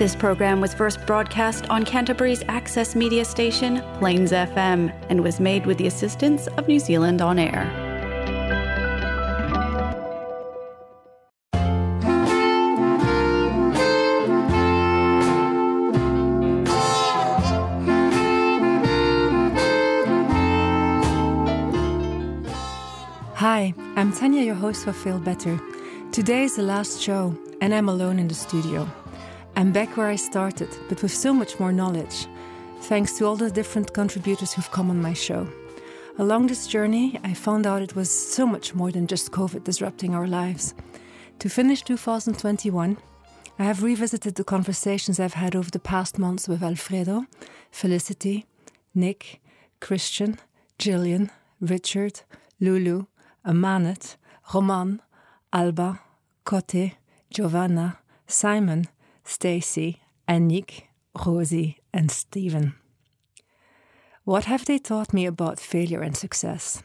This program was first broadcast on Canterbury's access media station, Plains FM, and was made with the assistance of New Zealand On Air. Hi, I'm Tanya, your host for Fail Better. Today is the last show, and I'm alone in the studio. I'm back where I started, but with so much more knowledge, thanks to all the different contributors who've come on my show. Along this journey, I found out it was so much more than just COVID disrupting our lives. To finish 2021, I have revisited the conversations I've had over the past months with Alfredo, Felicity, Nick, Christian, Jillian, Richard, Lulu, Amanet, Roman, Alba, Cote, Giovanna, Simon, Stacy, and Nick, Rosie, and Stephen. What have they taught me about failure and success?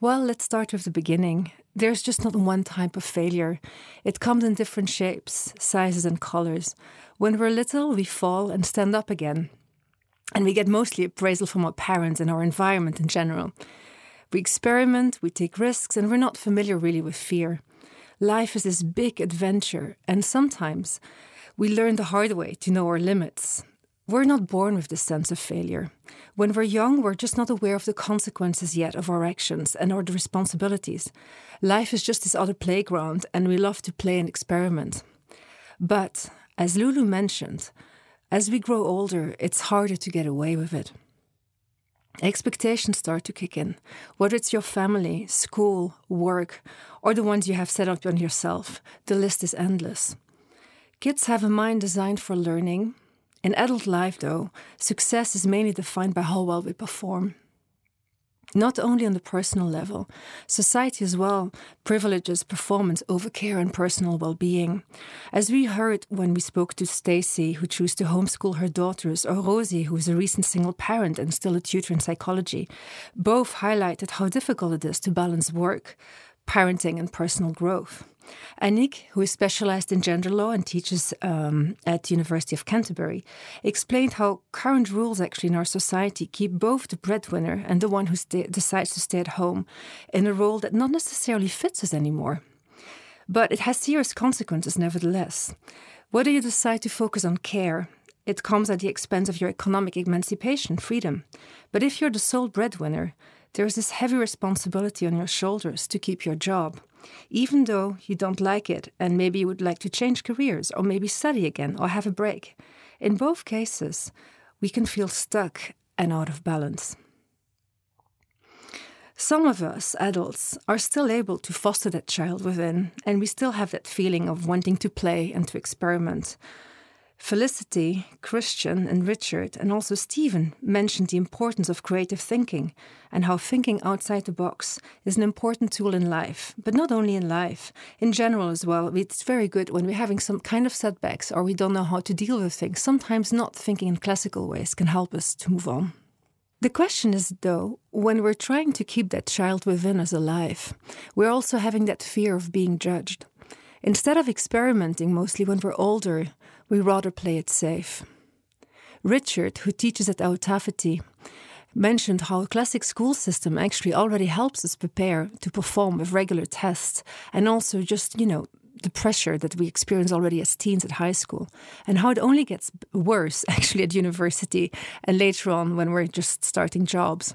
Well, let's start with the beginning. There's just not one type of failure. It comes in different shapes, sizes, and colors. When we're little, we fall and stand up again. And we get mostly appraisal from our parents and our environment in general. We experiment, we take risks, and we're not familiar really with fear. Life is this big adventure, and sometimes we learn the hard way to know our limits. We're not born with this sense of failure. When we're young, we're just not aware of the consequences yet of our actions and our responsibilities. Life is just this other playground, and we love to play and experiment. But, as Lulu mentioned, as we grow older, it's harder to get away with it. Expectations start to kick in, whether it's your family, school, work, or the ones you have set up on yourself. The list is endless. Kids have a mind designed for learning. In adult life, though, success is mainly defined by how well we perform. Not only on the personal level, society as well privileges performance over care and personal well being. As we heard when we spoke to Stacy, who chose to homeschool her daughters, or Rosie, who is a recent single parent and still a tutor in psychology, both highlighted how difficult it is to balance work, parenting, and personal growth. Anik, who is specialized in gender law and teaches um, at the University of Canterbury, explained how current rules actually in our society keep both the breadwinner and the one who decides to stay at home in a role that not necessarily fits us anymore. But it has serious consequences nevertheless. Whether you decide to focus on care, it comes at the expense of your economic emancipation, freedom. But if you're the sole breadwinner, there's this heavy responsibility on your shoulders to keep your job even though you don't like it and maybe you would like to change careers or maybe study again or have a break. In both cases, we can feel stuck and out of balance. Some of us, adults, are still able to foster that child within, and we still have that feeling of wanting to play and to experiment. Felicity, Christian, and Richard, and also Stephen mentioned the importance of creative thinking and how thinking outside the box is an important tool in life, but not only in life, in general as well. It's very good when we're having some kind of setbacks or we don't know how to deal with things. Sometimes not thinking in classical ways can help us to move on. The question is, though, when we're trying to keep that child within us alive, we're also having that fear of being judged. Instead of experimenting mostly when we're older, we rather play it safe. Richard, who teaches at Ao Tawhiti, mentioned how a classic school system actually already helps us prepare to perform with regular tests and also just, you know, the pressure that we experience already as teens at high school, and how it only gets worse actually at university and later on when we're just starting jobs.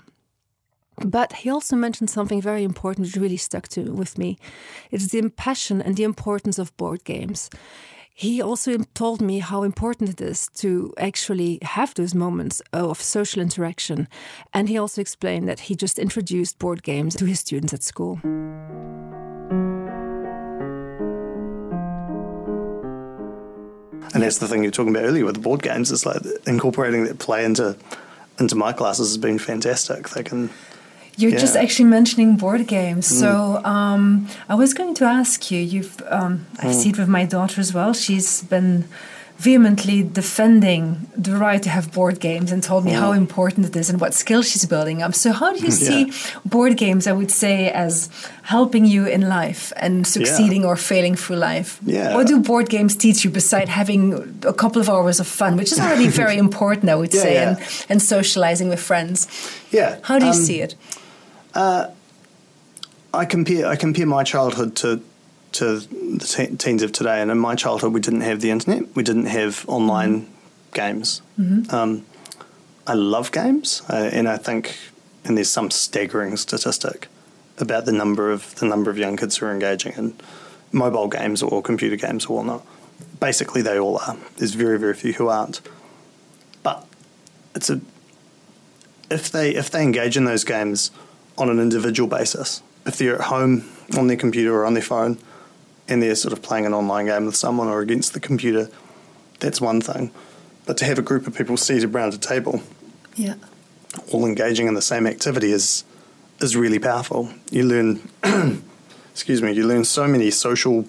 But he also mentioned something very important which really stuck to with me. It's the passion and the importance of board games he also told me how important it is to actually have those moments of social interaction. And he also explained that he just introduced board games to his students at school. And that's the thing you're talking about earlier with the board games. It's like incorporating that play into into my classes has been fantastic. They can you're yeah. just actually mentioning board games. Mm. So um, I was going to ask you. You've um, I mm. see it with my daughter as well. She's been vehemently defending the right to have board games and told me how Mm. important it is and what skills she's building up. So, how do you see board games, I would say, as helping you in life and succeeding or failing through life? Yeah. What do board games teach you beside having a couple of hours of fun, which is already very important, I would Yeah, say, yeah. And, and socializing with friends? Yeah. How do you um, see it? I compare I compare my childhood to to the te- teens of today, and in my childhood we didn't have the internet, we didn't have online games. Um, I love games, uh, and I think, and there's some staggering statistic about the number of the number of young kids who are engaging in mobile games or computer games or whatnot. Basically, they all are. There's very very few who aren't, but it's a if they if they engage in those games on an individual basis, if they're at home on their computer or on their phone, and they're sort of playing an online game with someone or against the computer, that's one thing. But to have a group of people seated around a table, Yeah. all engaging in the same activity, is is really powerful. You learn, excuse me, you learn so many social,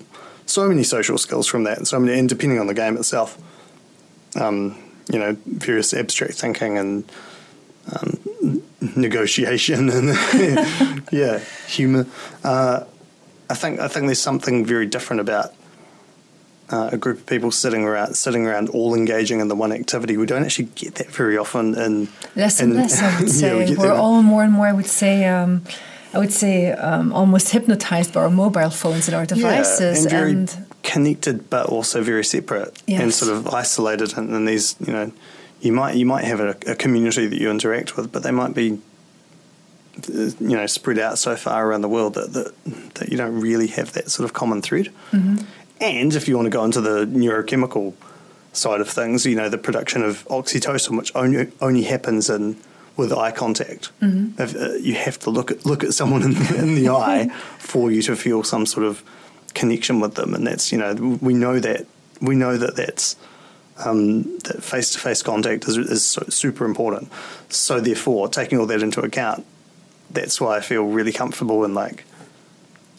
so many social skills from that, and so many, and depending on the game itself, um, you know, various abstract thinking and um, negotiation and yeah, humor. Uh, I think I think there's something very different about uh, a group of people sitting around sitting around all engaging in the one activity. We don't actually get that very often. In Less and less, I would Yeah, say. we We're all more and more, I would say, um, I would say, um, almost hypnotized by our mobile phones and our devices. and very and connected, but also very separate and sort of isolated. And, and these, you know, you might you might have a, a community that you interact with, but they might be, uh, you know, spread out so far around the world that that, that you don't really have that sort of common thread. And if you want to go into the neurochemical side of things, you know, the production of oxytocin, which only only happens in with eye contact. If, uh, you have to look at look at someone in the, in the eye for you to feel some sort of connection with them, and that's you know we know that we know that that's um, that face to face contact is, is so, super important. So therefore, taking all that into account, that's why I feel really comfortable in like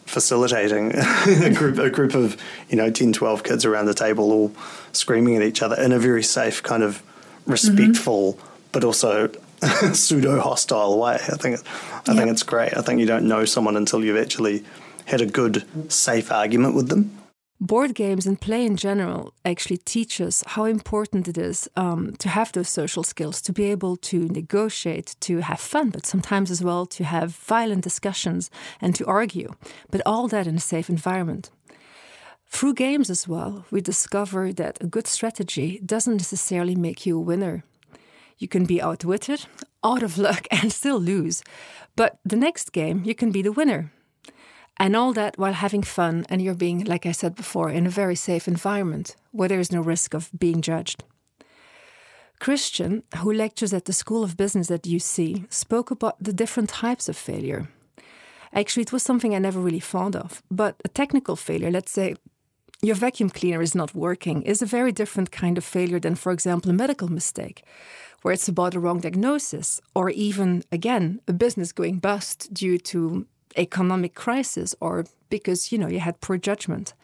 facilitating a group a group of you know 10 12 kids around the table all screaming at each other in a very safe kind of respectful but also pseudo hostile way. I think i think it's great. I think you don't know someone until you've actually had a good safe argument with them Board games and play in general actually teach us how important it is um, to have those social skills, to be able to negotiate, to have fun, but sometimes as well to have violent discussions and to argue, but all that in a safe environment. Through games as well, we discover that a good strategy doesn't necessarily make you a winner. You can be outwitted, out of luck, and still lose. But the next game, you can be the winner. And all that while having fun and you're being, like I said before, in a very safe environment where there is no risk of being judged. Christian, who lectures at the School of Business at UC, spoke about the different types of failure. Actually, it was something I never really thought of. But a technical failure, let's say your vacuum cleaner is not working, is a very different kind of failure than, for example, a medical mistake, where it's about a wrong diagnosis, or even, again, a business going bust due to economic crisis or because, you know, you had poor judgment.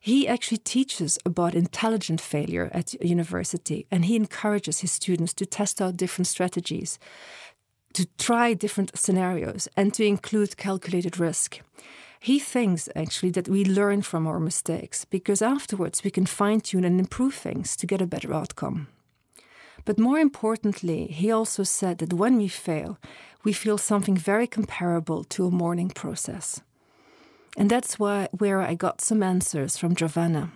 He actually teaches about intelligent failure at university and he encourages his students to test out different strategies, to try different scenarios, and to include calculated risk. He thinks actually that we learn from our mistakes because afterwards we can fine tune and improve things to get a better outcome. But more importantly, he also said that when we fail, we feel something very comparable to a mourning process. And that's why, where I got some answers from Giovanna.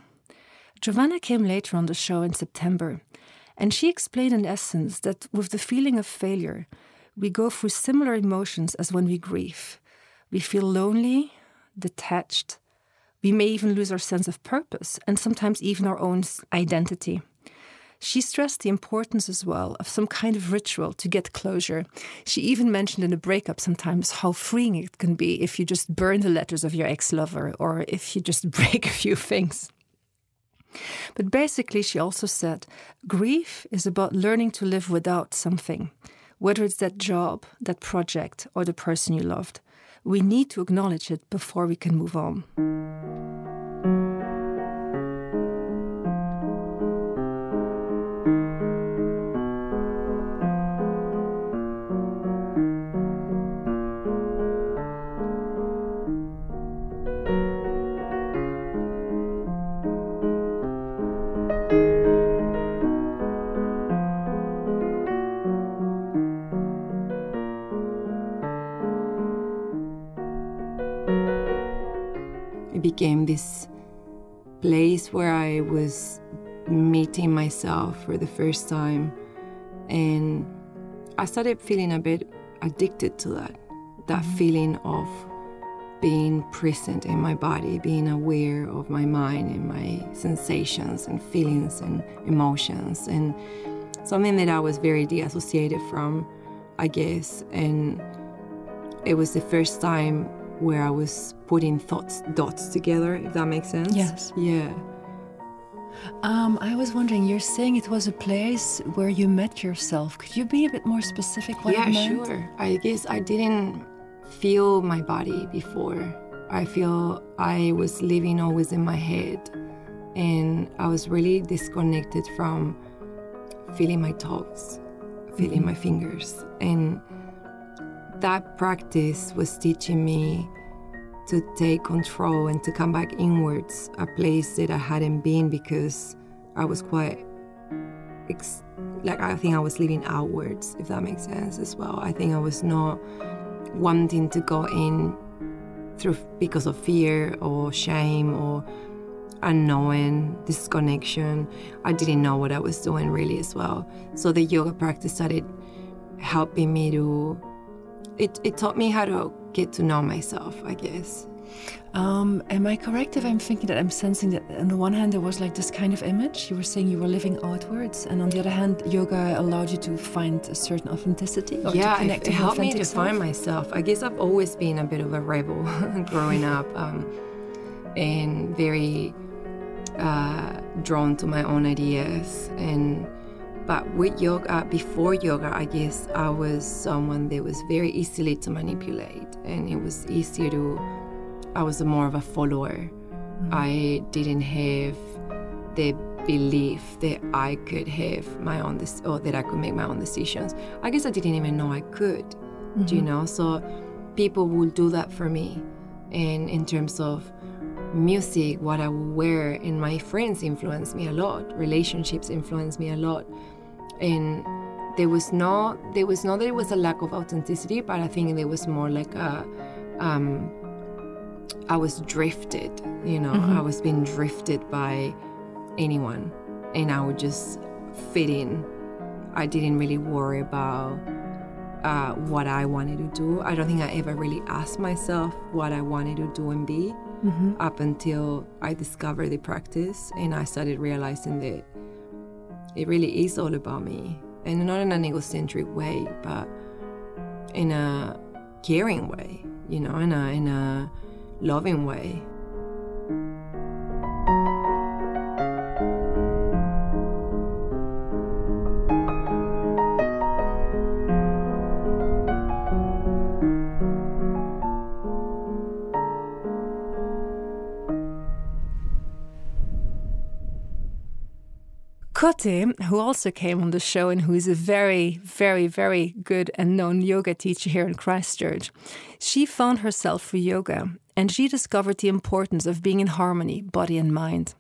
Giovanna came later on the show in September, and she explained in essence that with the feeling of failure, we go through similar emotions as when we grieve. We feel lonely, detached, we may even lose our sense of purpose and sometimes even our own identity. She stressed the importance as well of some kind of ritual to get closure. She even mentioned in a breakup sometimes how freeing it can be if you just burn the letters of your ex lover or if you just break a few things. But basically, she also said grief is about learning to live without something, whether it's that job, that project, or the person you loved. We need to acknowledge it before we can move on. Became this place where I was meeting myself for the first time. And I started feeling a bit addicted to that, that mm-hmm. feeling of being present in my body, being aware of my mind and my sensations and feelings and emotions, and something that I was very deassociated from, I guess. And it was the first time where I was putting thoughts dots together, if that makes sense. Yes. Yeah. Um, I was wondering, you're saying it was a place where you met yourself. Could you be a bit more specific what yeah, it meant? sure. I guess I didn't feel my body before. I feel I was living always in my head and I was really disconnected from feeling my toes, feeling mm-hmm. my fingers. And that practice was teaching me to take control and to come back inwards, a place that I hadn't been because I was quite ex- like I think I was living outwards, if that makes sense as well. I think I was not wanting to go in through because of fear or shame or unknowing disconnection. I didn't know what I was doing really as well. So the yoga practice started helping me to it, it taught me how to get to know myself, I guess. Um, am I correct if I'm thinking that I'm sensing that on the one hand there was like this kind of image you were saying you were living outwards, and on the other hand yoga allowed you to find a certain authenticity or yeah, to connect it, it helped me to self? find myself. I guess I've always been a bit of a rebel growing up, um, and very uh, drawn to my own ideas and but with yoga, before yoga, I guess I was someone that was very easily to manipulate, and it was easier to. I was more of a follower. Mm-hmm. I didn't have the belief that I could have my own or that I could make my own decisions. I guess I didn't even know I could. Mm-hmm. Do you know? So people would do that for me, and in terms of music, what I would wear, and my friends influenced me a lot. Relationships influenced me a lot and there was no there was not that it was a lack of authenticity but i think there was more like a um, i was drifted you know mm-hmm. i was being drifted by anyone and i would just fit in i didn't really worry about uh, what i wanted to do i don't think i ever really asked myself what i wanted to do and be mm-hmm. up until i discovered the practice and i started realizing that it really is all about me. And not in an egocentric way, but in a caring way, you know, in a, in a loving way. Kote, who also came on the show and who is a very, very, very good and known yoga teacher here in Christchurch, she found herself through yoga and she discovered the importance of being in harmony, body and mind.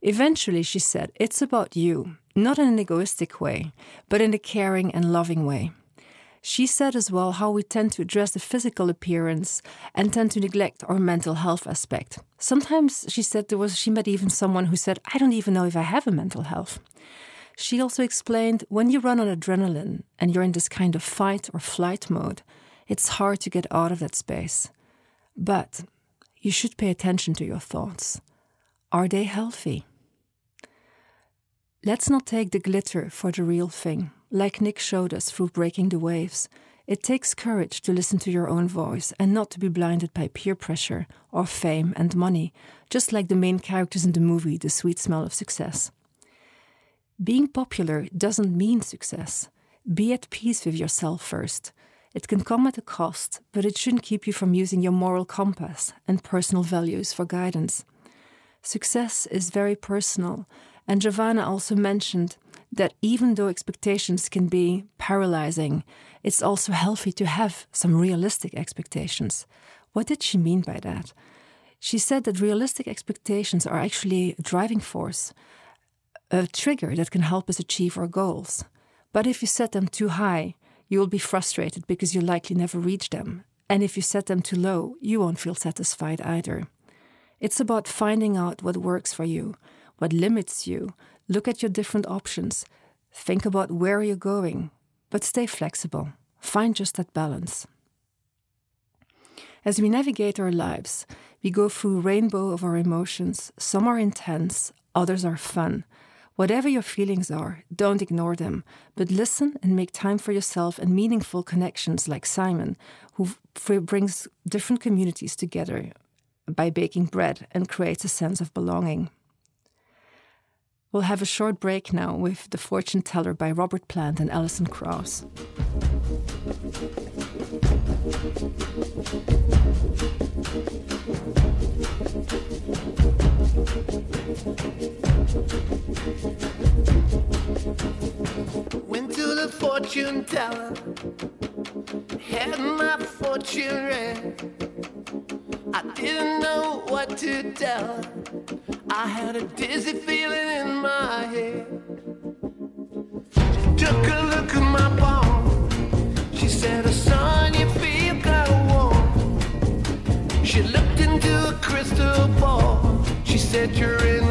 Eventually, she said, it's about you, not in an egoistic way, but in a caring and loving way. She said as well how we tend to address the physical appearance and tend to neglect our mental health aspect. Sometimes she said there was she met even someone who said, I don't even know if I have a mental health. She also explained when you run on adrenaline and you're in this kind of fight or flight mode, it's hard to get out of that space. But you should pay attention to your thoughts. Are they healthy? Let's not take the glitter for the real thing like Nick showed us through Breaking the Waves, it takes courage to listen to your own voice and not to be blinded by peer pressure or fame and money, just like the main characters in the movie The Sweet Smell of Success. Being popular doesn't mean success. Be at peace with yourself first. It can come at a cost, but it shouldn't keep you from using your moral compass and personal values for guidance. Success is very personal, and Giovanna also mentioned that even though expectations can be paralyzing, it's also healthy to have some realistic expectations. What did she mean by that? She said that realistic expectations are actually a driving force, a trigger that can help us achieve our goals. But if you set them too high, you will be frustrated because you'll likely never reach them. And if you set them too low, you won't feel satisfied either. It's about finding out what works for you, what limits you. Look at your different options. Think about where you're going, but stay flexible. Find just that balance. As we navigate our lives, we go through a rainbow of our emotions. Some are intense, others are fun. Whatever your feelings are, don't ignore them, but listen and make time for yourself and meaningful connections like Simon, who brings different communities together by baking bread and creates a sense of belonging. We'll have a short break now with The Fortune Teller by Robert Plant and Alison Krauss. Went to the fortune teller, had my fortune read. I didn't know what to tell. I had a dizzy feeling in my head. She took a look at my palm. She said, a Son, you feel kind of warm. She looked into a crystal ball. Said,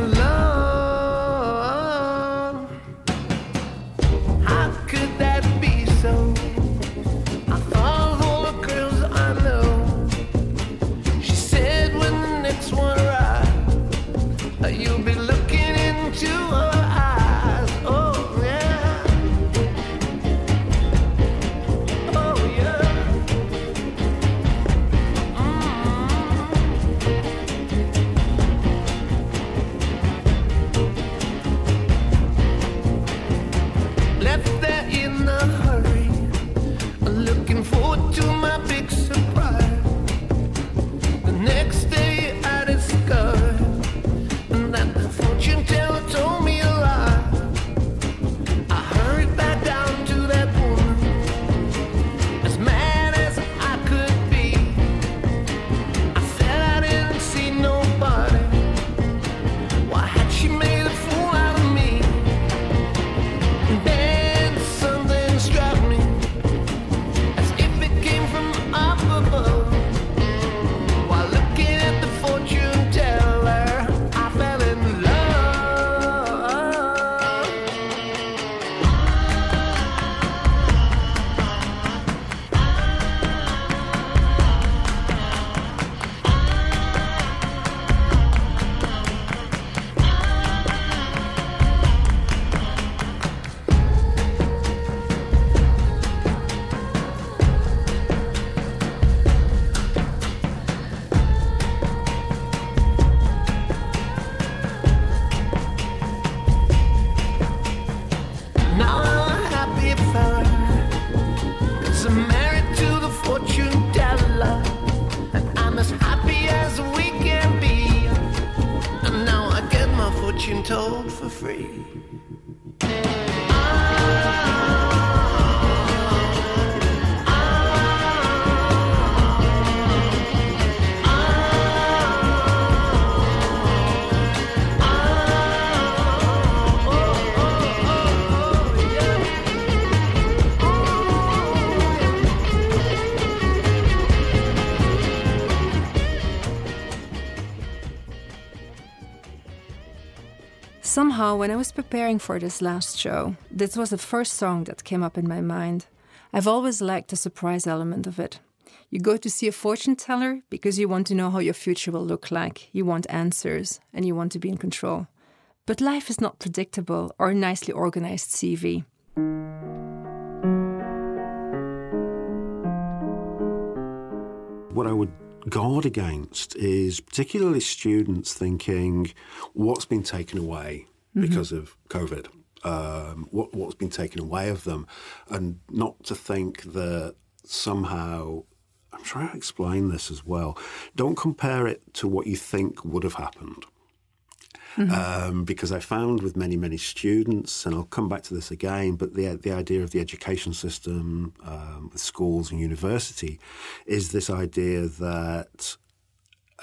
Somehow, when I was preparing for this last show, this was the first song that came up in my mind. I've always liked the surprise element of it. You go to see a fortune teller because you want to know how your future will look like, you want answers, and you want to be in control. But life is not predictable or a nicely organized CV. What I would guard against is particularly students thinking what's been taken away because of COVID, um, what, what's been taken away of them, and not to think that somehow. I'm trying to explain this as well. Don't compare it to what you think would have happened. Um, because I found with many, many students, and I'll come back to this again, but the the idea of the education system, um, with schools and university, is this idea that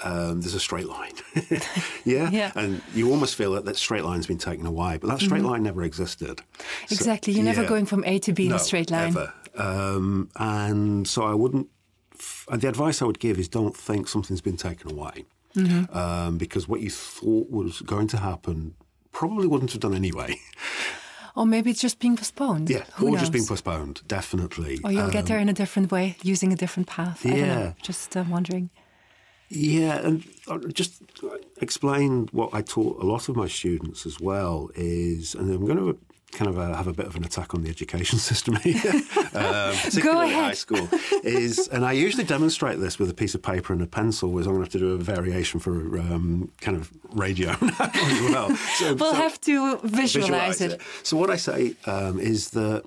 um, there's a straight line. yeah? Yeah. And you almost feel that that straight line's been taken away, but that straight line never existed. So- Exactly. You're never yeah. going from A to B in a straight line. Ever. Um, and so I wouldn't. f- The advice I would give is don't think something's been taken away. Um, because what you thought was going to happen probably wouldn't have done anyway. Or maybe it's just being postponed. Yeah, Who or knows? just being postponed, definitely. Or you'll get Um, there in a different way, using a different path. I don't know. Yeah. Just uh, wondering. Yeah, and uh, just explain what I taught a lot of my students as well is, and I'm going to kind of uh, have a bit of an attack on the education system here, um, particularly ahead. high school. Is, and I usually demonstrate this with a piece of paper and a pencil. Is I'm going to have to do a variation for um, kind of radio as well. So, We'll so- have to visualize, visualise it. So what I say um, is that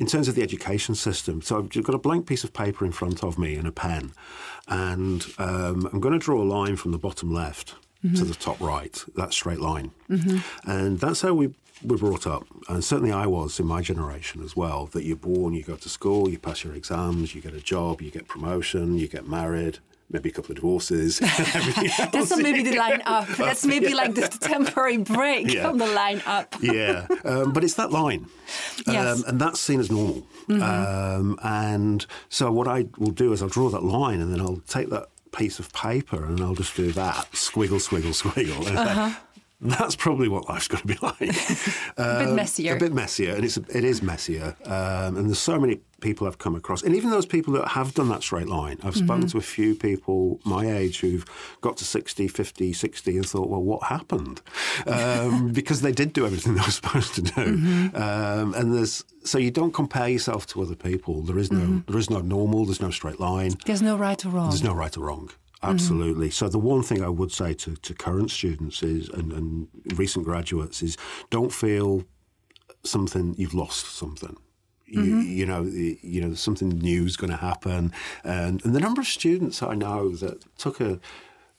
in terms of the education system, so I've got a blank piece of paper in front of me and a pen, and um, I'm going to draw a line from the bottom left to the top right, that straight line, and that's how we were brought up, and certainly I was in my generation as well. That you're born, you go to school, you pass your exams, you get a job, you get promotion, you get married. Maybe a couple of divorces. That's not maybe the line up. That's maybe like the temporary break Yeah. on the line up. yeah, um, but it's that line, Yes. Mm-hmm. um, and that's seen as normal. Um, and so what I will do is I'll draw that line, and then I'll take that piece of paper and I'll just do that squiggle, squiggle, squiggle. And. That's probably what life's going to be like. a bit Um, messier. A bit messier, and it's it is messier. Um, and there's so many people I've come across, and even those people that have done that straight line. I've Mm-hmm. spoken to a few people my age who've got to 60, 50, 60 and thought, well, what happened? Um, because they did do everything they were supposed to do. Mm-hmm. Um, and there's so you don't compare yourself to other people. There is no Mm-hmm. there is no normal. There's no straight line. There's no right or wrong. There's no right or wrong. Mm-hmm. Absolutely. So the one thing I would say to, to current students is and, and recent graduates is don't feel something you've lost something. You, mm-hmm. you know, you know, something new is going to happen, and, and the number of students I know that took a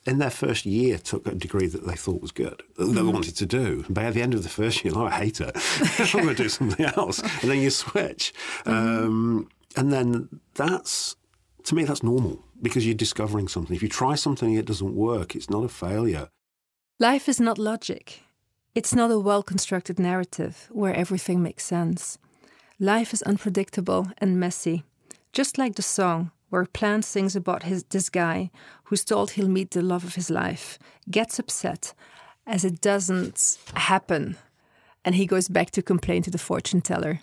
in their first year took a degree that they thought was good that they mm-hmm. wanted to do. And by the end of the first year, oh, I hate it. I'm going to do something else, and then you switch, um, and then that's to me that's normal because you're discovering something. If you try something it doesn't work, it's not a failure. Life is not logic. It's not a well constructed narrative where everything makes sense. Life is unpredictable and messy, just like the song where Plant sings about his, this guy who's told he'll meet the love of his life, gets upset as it doesn't happen, and he goes back to complain to the fortune teller.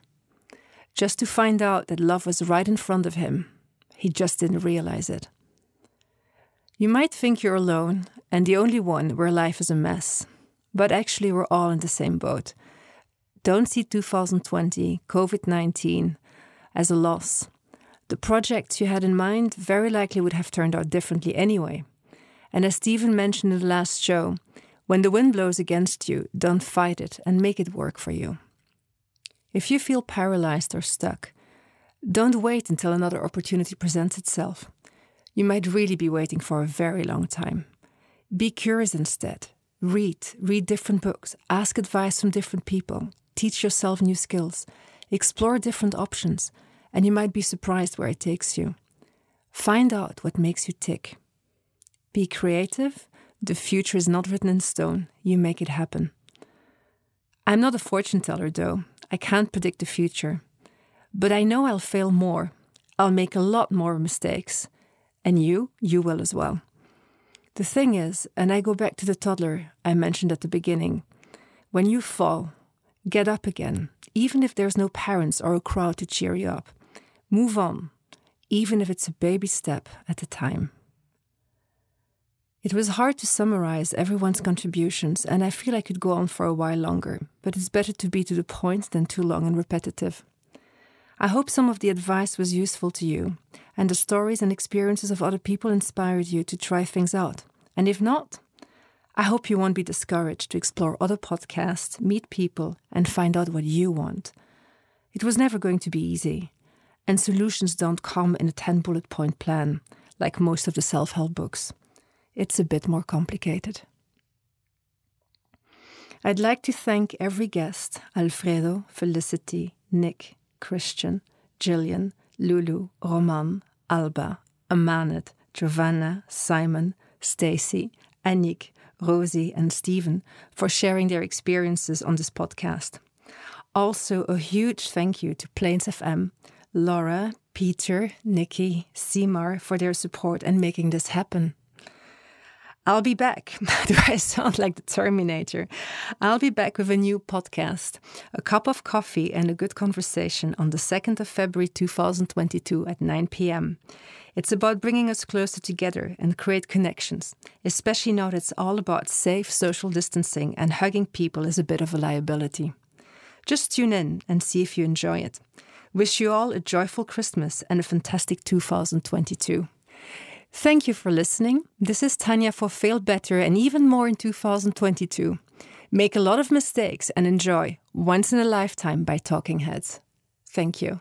Just to find out that love was right in front of him, he just didn't realize it. You might think you're alone and the only one where life is a mess, but actually, we're all in the same boat. Don't see 2020, COVID 19, as a loss. The projects you had in mind very likely would have turned out differently anyway. And as Stephen mentioned in the last show, when the wind blows against you, don't fight it and make it work for you. If you feel paralyzed or stuck, don't wait until another opportunity presents itself. You might really be waiting for a very long time. Be curious instead. Read, read different books, ask advice from different people, teach yourself new skills, explore different options, and you might be surprised where it takes you. Find out what makes you tick. Be creative. The future is not written in stone. You make it happen. I'm not a fortune teller, though. I can't predict the future. But I know I'll fail more. I'll make a lot more mistakes. And you, you will as well. The thing is, and I go back to the toddler I mentioned at the beginning, when you fall, get up again, even if there's no parents or a crowd to cheer you up. Move on, even if it's a baby step at a time. It was hard to summarize everyone's contributions, and I feel I could go on for a while longer, but it's better to be to the point than too long and repetitive. I hope some of the advice was useful to you, and the stories and experiences of other people inspired you to try things out. And if not, I hope you won't be discouraged to explore other podcasts, meet people, and find out what you want. It was never going to be easy, and solutions don't come in a 10 bullet point plan like most of the self help books. It's a bit more complicated. I'd like to thank every guest Alfredo, Felicity, Nick, Christian, Gillian, Lulu, Roman, Alba, Amanet, Giovanna, Simon, Stacy, Anik, Rosie, and Stephen for sharing their experiences on this podcast. Also, a huge thank you to Plains FM, Laura, Peter, Nikki, Simar for their support and making this happen. I'll be back. Do I sound like the Terminator? I'll be back with a new podcast, a cup of coffee, and a good conversation on the 2nd of February 2022 at 9 p.m. It's about bringing us closer together and create connections, especially now that it's all about safe social distancing and hugging people is a bit of a liability. Just tune in and see if you enjoy it. Wish you all a joyful Christmas and a fantastic 2022. Thank you for listening. This is Tanya for Fail Better and even more in 2022. Make a lot of mistakes and enjoy Once in a Lifetime by Talking Heads. Thank you.